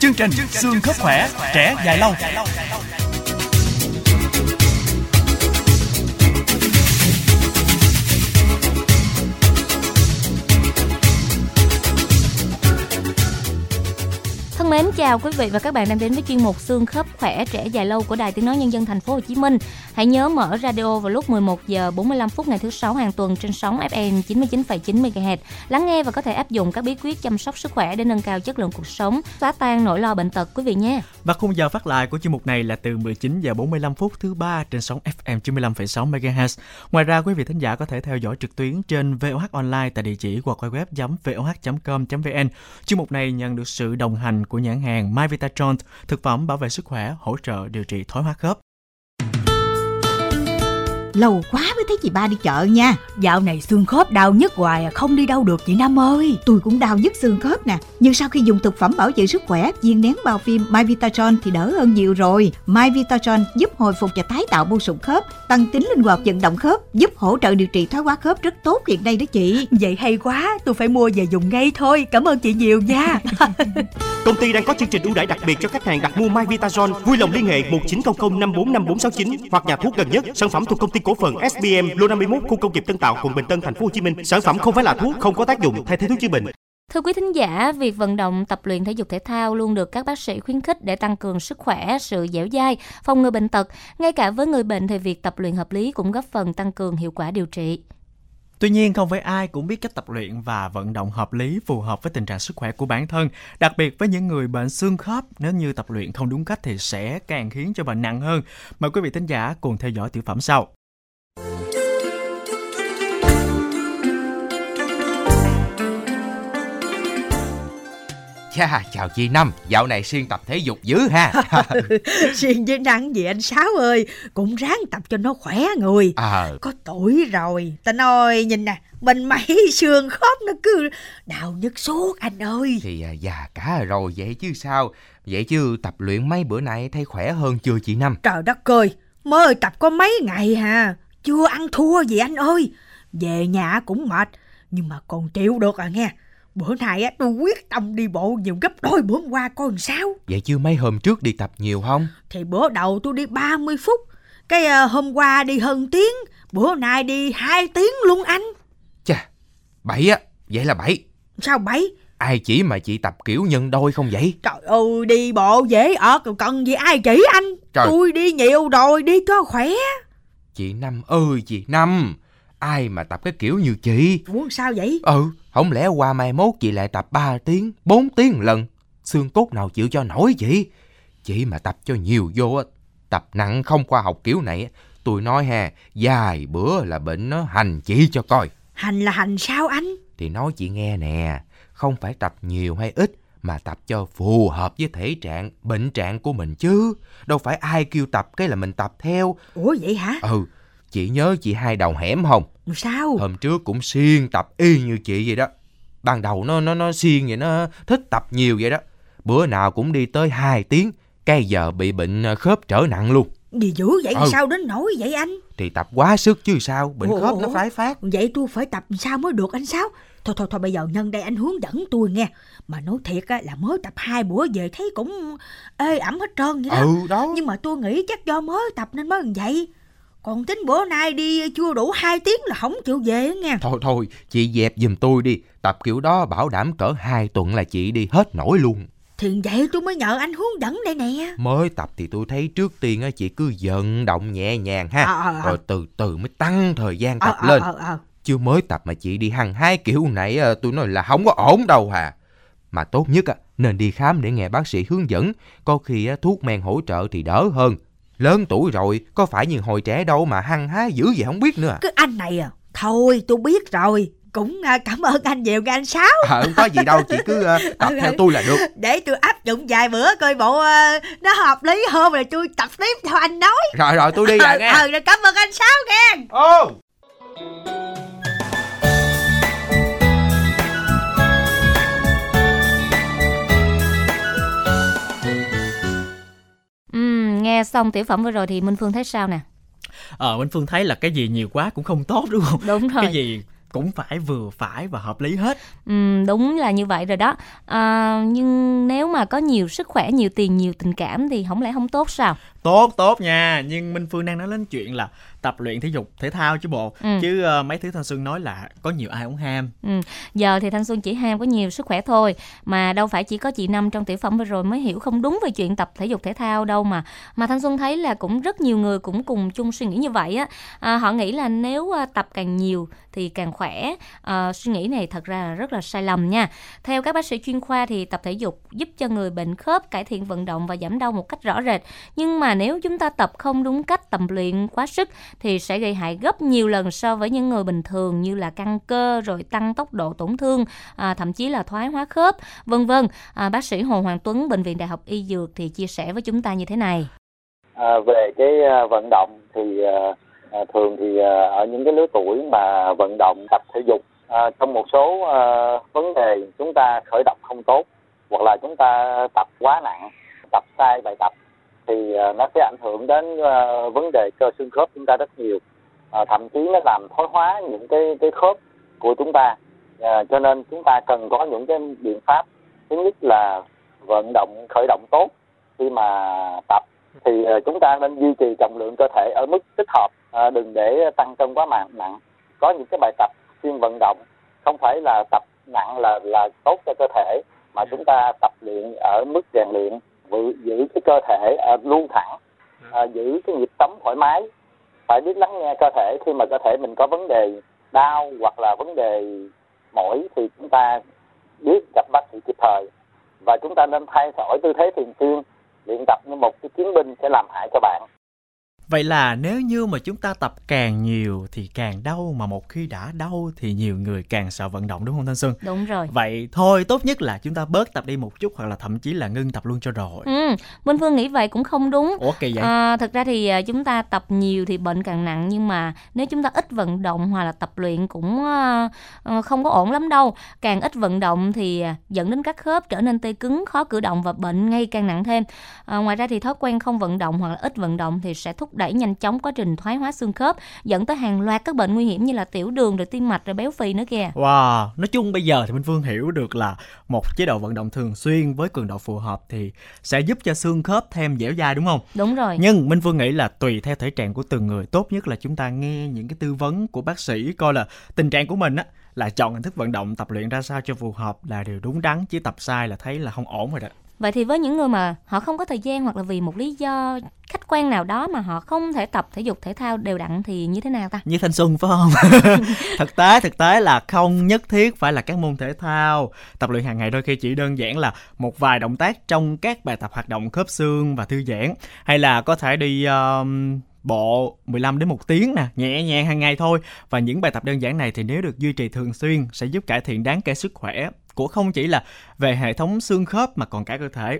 Chương trình xương khớp khỏe, trẻ dài lâu. Thân mến chào quý vị và các bạn đang đến với chuyên mục xương khớp khỏe trẻ dài lâu của Đài Tiếng nói Nhân dân Thành phố Hồ Chí Minh. Hãy nhớ mở radio vào lúc 11 giờ 45 phút ngày thứ sáu hàng tuần trên sóng FM 99,9 MHz. Lắng nghe và có thể áp dụng các bí quyết chăm sóc sức khỏe để nâng cao chất lượng cuộc sống, xóa tan nỗi lo bệnh tật quý vị nhé. Và khung giờ phát lại của chuyên mục này là từ 19 giờ 45 phút thứ ba trên sóng FM 95,6 MHz. Ngoài ra quý vị thính giả có thể theo dõi trực tuyến trên VOH online tại địa chỉ www.voh.com.vn. Chuyên mục này nhận được sự đồng hành của nhãn hàng My Vitatron, thực phẩm bảo vệ sức khỏe, hỗ trợ điều trị thoái hóa khớp. Lâu quá mới thấy chị ba đi chợ nha. Dạo này xương khớp đau nhức hoài à, Không đi đâu được chị Năm ơi. Tôi cũng đau nhức xương khớp nè. Nhưng sau khi dùng thực phẩm bảo vệ sức khỏe Viên nén bao phim My Vitatron thì đỡ hơn nhiều rồi. My Vitatron giúp hồi phục và tái tạo mô sụn khớp Tăng tính linh hoạt vận động khớp Giúp hỗ trợ điều trị thoái hóa khớp rất tốt hiện nay đó chị. Vậy hay quá Tôi phải mua về dùng ngay thôi. Cảm ơn chị nhiều nha. Công ty đang có chương trình ưu đãi đặc biệt cho khách hàng đặt mua My Vitazone. Vui lòng liên hệ 1900 545469 hoặc nhà thuốc gần nhất. Sản phẩm thuộc công ty cổ phần SBM Lô 51 khu công nghiệp Tân Tạo, quận Bình Tân, thành phố Hồ Chí Minh. Sản phẩm không phải là thuốc, không có tác dụng thay thế thuốc chữa bệnh. Thưa quý thính giả, việc vận động tập luyện thể dục thể thao luôn được các bác sĩ khuyến khích để tăng cường sức khỏe, sự dẻo dai, phòng ngừa bệnh tật. Ngay cả với người bệnh thì việc tập luyện hợp lý cũng góp phần tăng cường hiệu quả điều trị. Tuy nhiên, không phải ai cũng biết cách tập luyện và vận động hợp lý phù hợp với tình trạng sức khỏe của bản thân. Đặc biệt với những người bệnh xương khớp, nếu như tập luyện không đúng cách thì sẽ càng khiến cho bệnh nặng hơn. Mời quý vị thính giả cùng theo dõi tiểu phẩm sau. Chà, chào chị Năm, dạo này xuyên tập thể dục dữ ha. Xuyên với nắng gì anh Sáu ơi Cũng ráng tập cho nó khỏe người Ờ, Có tuổi rồi Ta nói nhìn nè Mình mấy xương khớp nó cứ đau nhức suốt anh ơi thì à, già cả rồi vậy chứ sao. Vậy chứ tập luyện mấy bữa nay thấy khỏe hơn chưa chị Năm? Trời đất ơi Mới tập có mấy ngày hà Chưa ăn thua gì anh ơi Về nhà cũng mệt Nhưng mà còn chịu được à nghe Bữa nay á tôi quyết tâm đi bộ nhiều gấp đôi bữa hôm qua coi làm sao Vậy chứ mấy hôm trước đi tập nhiều không? Thì bữa đầu tôi đi 30 phút Cái à, hôm qua đi hơn tiếng Bữa nay đi 2 tiếng luôn anh Chà, bảy á, vậy là bảy. Sao bảy Ai chỉ mà chị tập kiểu nhân đôi không vậy? Trời ơi đi bộ dễ còn cần gì ai chỉ anh Trời. Tôi đi nhiều rồi đi cho khỏe Chị Năm ơi chị Năm, ai mà tập cái kiểu như chị? Ủa sao vậy Ừ, không lẽ qua mai mốt chị lại tập 3 tiếng, 4 tiếng một lần. Xương cốt nào chịu cho nổi chị? Chị mà tập cho nhiều vô á, tập nặng không khoa học kiểu này tôi nói ha, dài bữa là bệnh nó hành chị cho coi. Hành là hành sao anh Thì nói chị nghe nè, không phải tập nhiều hay ít, mà tập cho phù hợp với thể trạng, bệnh trạng của mình chứ. Đâu phải ai kêu tập cái là mình tập theo. Ủa vậy hả Ừ, chị nhớ chị hai đầu hẻm không? Sao Hôm trước cũng siêng tập y như chị vậy đó. Ban đầu nó nó nó siêng vậy nó thích tập nhiều vậy đó. Bữa nào cũng đi tới 2 tiếng, cái giờ bị bệnh ờ, khớp trở nặng luôn. Gì dữ vậy Ừ. sao đến nổi vậy anh Thì tập quá sức chứ sao, bệnh Ủa, khớp nó phái phát. Vậy tôi phải tập sao mới được anh sao Thôi thôi thôi bây giờ nhân đây anh hướng dẫn tôi nghe Mà nói thiệt á, là mới tập hai bữa về thấy cũng ê ẩm hết trơn vậy đó Ừ đó. Nhưng mà tôi nghĩ chắc do mới tập nên mới vậy Còn tính bữa nay đi chưa đủ 2 tiếng là không chịu về nghe Thôi thôi, chị dẹp giùm tôi đi. Tập kiểu đó bảo đảm cỡ 2 tuần là chị đi hết nổi luôn. Thì vậy tôi mới nhờ anh hướng dẫn đây nè Mới tập thì tôi thấy trước tiên á chị cứ vận động nhẹ nhàng ha. Ờ, ờ. Rồi từ từ mới tăng thời gian tập ờ, lên. ờ, ờ. Chưa mới tập mà chị đi hằng hai kiểu này à, tôi nói là không có ổn đâu hà. Mà tốt nhất á, nên đi khám để nghe bác sĩ hướng dẫn. Có khi thuốc men hỗ trợ thì đỡ hơn. Lớn tuổi rồi, có phải như hồi trẻ đâu mà hăng hái dữ vậy không biết nữa. Cái anh này à Thôi tôi biết rồi Cũng à, cảm ơn anh nhiều nha anh Sáu À, không có gì đâu, chị cứ à, tập Ừ, theo ừ. tôi là được. Để tôi áp dụng vài bữa coi bộ à, nó hợp lý hơn rồi tôi tập tiếp theo anh nói Rồi rồi tôi đi rồi nghe. Ừ, rồi cảm ơn anh Sáu nghe Ô! Nghe xong tiểu phẩm vừa rồi thì Minh Phương thấy sao nè? Ờ, Minh Phương thấy là cái gì nhiều quá cũng không tốt đúng không? Đúng rồi. Cái gì cũng phải vừa phải và hợp lý hết Ừ, đúng là như vậy rồi đó. À, nhưng nếu mà có nhiều sức khỏe, nhiều tiền, nhiều tình cảm thì không lẽ không tốt sao? Tốt tốt nha. Nhưng minh phương đang nói đến chuyện là tập luyện thể dục thể thao chứ bộ. Ừ. chứ ờ, mấy thứ thanh xuân nói là có nhiều ai cũng ham. Ừ, giờ thì thanh xuân chỉ ham có nhiều sức khỏe thôi. Mà đâu phải chỉ có chị Năm trong tiểu phẩm vừa rồi mới hiểu không đúng về chuyện tập thể dục thể thao đâu mà. Mà thanh xuân thấy là cũng rất nhiều người cũng cùng chung suy nghĩ như vậy á. À, họ nghĩ là nếu à, tập càng nhiều thì càng khỏe. À, suy nghĩ này thật ra là rất là sai lầm nha. Theo các bác sĩ chuyên khoa thì tập thể dục giúp cho người bệnh khớp cải thiện vận động và giảm đau một cách rõ rệt. Nhưng mà nếu chúng ta tập không đúng cách tập luyện quá sức thì sẽ gây hại gấp nhiều lần so với những người bình thường như là căng cơ rồi tăng tốc độ tổn thương à, thậm chí là thoái hóa khớp vân vân. À, bác sĩ Hồ Hoàng Tuấn bệnh viện Đại học Y Dược thì chia sẻ với chúng ta như thế này. À, về cái à, vận động thì à, à, thường thì à, ở những cái lứa tuổi mà vận động tập thể dục à, trong một số à, vấn đề chúng ta khởi động không tốt hoặc là chúng ta tập quá nặng tập sai bài tập thì à, nó sẽ ảnh hưởng đến à, vấn đề cơ xương khớp chúng ta rất nhiều. À, thậm chí nó làm thoái hóa những cái cái khớp của chúng ta. À, cho nên chúng ta cần có những cái biện pháp. Thứ nhất là vận động khởi động tốt khi mà tập. Thì à, chúng ta nên duy trì trọng lượng cơ thể ở mức thích hợp. À, đừng để tăng cân quá mạnh nặng. Có những cái bài tập chuyên vận động. Không phải là tập nặng là là tốt cho cơ thể mà chúng ta tập luyện ở mức rèn luyện giữ, giữ cái cơ thể à, luôn thẳng à, giữ cái nhịp sống thoải mái. Phải biết lắng nghe cơ thể khi mà cơ thể mình có vấn đề đau hoặc là vấn đề mỏi thì chúng ta biết gặp bác sĩ kịp thời. Và chúng ta nên thay đổi tư thế thường xuyên luyện tập như một cái chiến binh sẽ làm hại cho bạn Vậy là nếu như mà chúng ta tập càng nhiều thì càng đau mà một khi đã đau thì nhiều người càng sợ vận động đúng không Thanh Xuân? đúng rồi Vậy thôi tốt nhất là chúng ta bớt tập đi một chút hoặc là thậm chí là ngưng tập luôn cho rồi. ừ, Minh Phương nghĩ vậy cũng không đúng Ủa kỳ vậy? À, thực ra thì à, chúng ta tập nhiều thì bệnh càng nặng nhưng mà nếu chúng ta ít vận động hoặc là tập luyện cũng à, à, không có ổn lắm đâu. Càng ít vận động thì dẫn đến các khớp trở nên tê cứng, khó cử động và bệnh ngày càng nặng thêm. À, ngoài ra thì thói quen không vận động hoặc là ít vận động thì sẽ thúc đẩy nhanh chóng quá trình thoái hóa xương khớp, dẫn tới hàng loạt các bệnh nguy hiểm như là tiểu đường, rồi tim mạch, rồi béo phì nữa kìa. Wow, nói chung bây giờ thì Minh Phương hiểu được là một chế độ vận động thường xuyên với cường độ phù hợp thì sẽ giúp cho xương khớp thêm dẻo dai đúng không? Đúng rồi. Nhưng Minh Phương nghĩ là tùy theo thể trạng của từng người, tốt nhất là chúng ta nghe những cái tư vấn của bác sĩ coi là tình trạng của mình á là chọn hình thức vận động tập luyện ra sao cho phù hợp là điều đúng đắn chứ tập sai là thấy là không ổn rồi đó. Vậy thì với những người mà họ không có thời gian hoặc là vì một lý do quan nào đó mà họ không thể tập thể dục thể thao đều đặn thì như thế nào ta? Như thanh xuân phải không? thực tế thực tế là không nhất thiết phải là các môn thể thao. Tập luyện hàng ngày đôi khi chỉ đơn giản là một vài động tác trong các bài tập hoạt động khớp xương và thư giãn hay là có thể đi um, bộ 15 đến 1 tiếng nè, nhẹ nhàng hàng ngày thôi. Và những bài tập đơn giản này thì nếu được duy trì thường xuyên sẽ giúp cải thiện đáng kể sức khỏe của không chỉ là về hệ thống xương khớp mà còn cả cơ thể.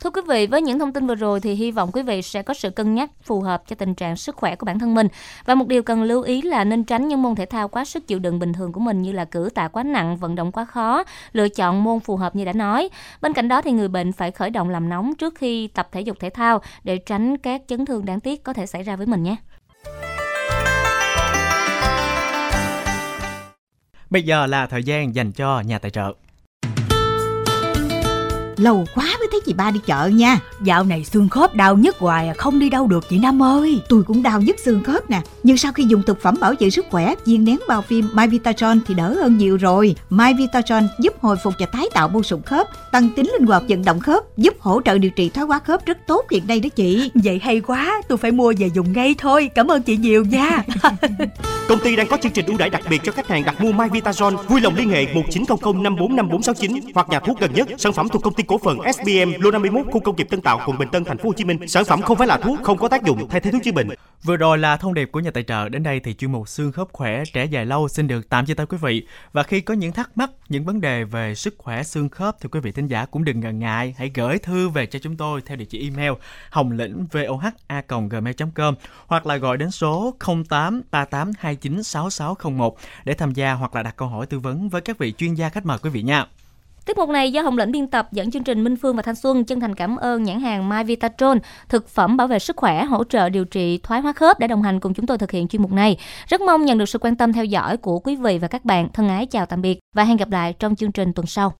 Thưa quý vị, với những thông tin vừa rồi thì hy vọng quý vị sẽ có sự cân nhắc phù hợp cho tình trạng sức khỏe của bản thân mình. Và một điều cần lưu ý là nên tránh những môn thể thao quá sức chịu đựng bình thường của mình như là cử tạ quá nặng, vận động quá khó, lựa chọn môn phù hợp như đã nói. Bên cạnh đó thì người bệnh phải khởi động làm nóng trước khi tập thể dục thể thao để tránh các chấn thương đáng tiếc có thể xảy ra với mình nhé. Bây giờ là thời gian dành cho nhà tài trợ. Lâu quá mới thấy chị ba đi chợ nha Dạo này xương khớp đau nhức hoài à, Không đi đâu được chị Năm ơi Tôi cũng đau nhức xương khớp nè Nhưng sau khi dùng thực phẩm bảo vệ sức khỏe Viên nén bao phim My Vitatron thì đỡ hơn nhiều rồi My Vitatron giúp hồi phục và tái tạo mô sụn khớp Tăng tính linh hoạt vận động khớp Giúp hỗ trợ điều trị thoái hóa khớp rất tốt hiện nay đó chị Vậy hay quá, tôi phải mua về dùng ngay thôi. Cảm ơn chị nhiều nha. Công ty đang có chương trình ưu đãi đặc biệt cho khách hàng đặt mua My Vitazone. Vui lòng liên hệ 1900 545469 hoặc nhà thuốc gần nhất. Sản phẩm thuộc công ty cổ phần SBM lô 51 khu công nghiệp Tân Tạo, quận Bình Tân, thành phố Hồ Chí Minh. Sản phẩm không phải là thuốc, không có tác dụng thay thế thuốc chữa bệnh. Vừa rồi là thông điệp của nhà tài trợ. Đến đây thì chuyên mục xương khớp khỏe trẻ dài lâu xin được tạm chia tay quý vị. Và khi có những thắc mắc, những vấn đề về sức khỏe xương khớp thì quý vị thính giả cũng đừng ngần ngại, hãy gửi thư về cho chúng tôi theo địa chỉ email hồng lĩnh voh@gmail.com hoặc là gọi đến số 08 3829 6601 để tham gia hoặc là đặt câu hỏi tư vấn với các vị chuyên gia khách mời quý vị nha. Tiết mục này do Hồng Lĩnh biên tập dẫn chương trình Minh Phương và Thanh Xuân chân thành cảm ơn nhãn hàng My Vitatron, thực phẩm bảo vệ sức khỏe, hỗ trợ điều trị thoái hóa khớp đã đồng hành cùng chúng tôi thực hiện chuyên mục này. Rất mong nhận được sự quan tâm theo dõi của quý vị và các bạn. Thân ái chào tạm biệt và hẹn gặp lại trong chương trình tuần sau.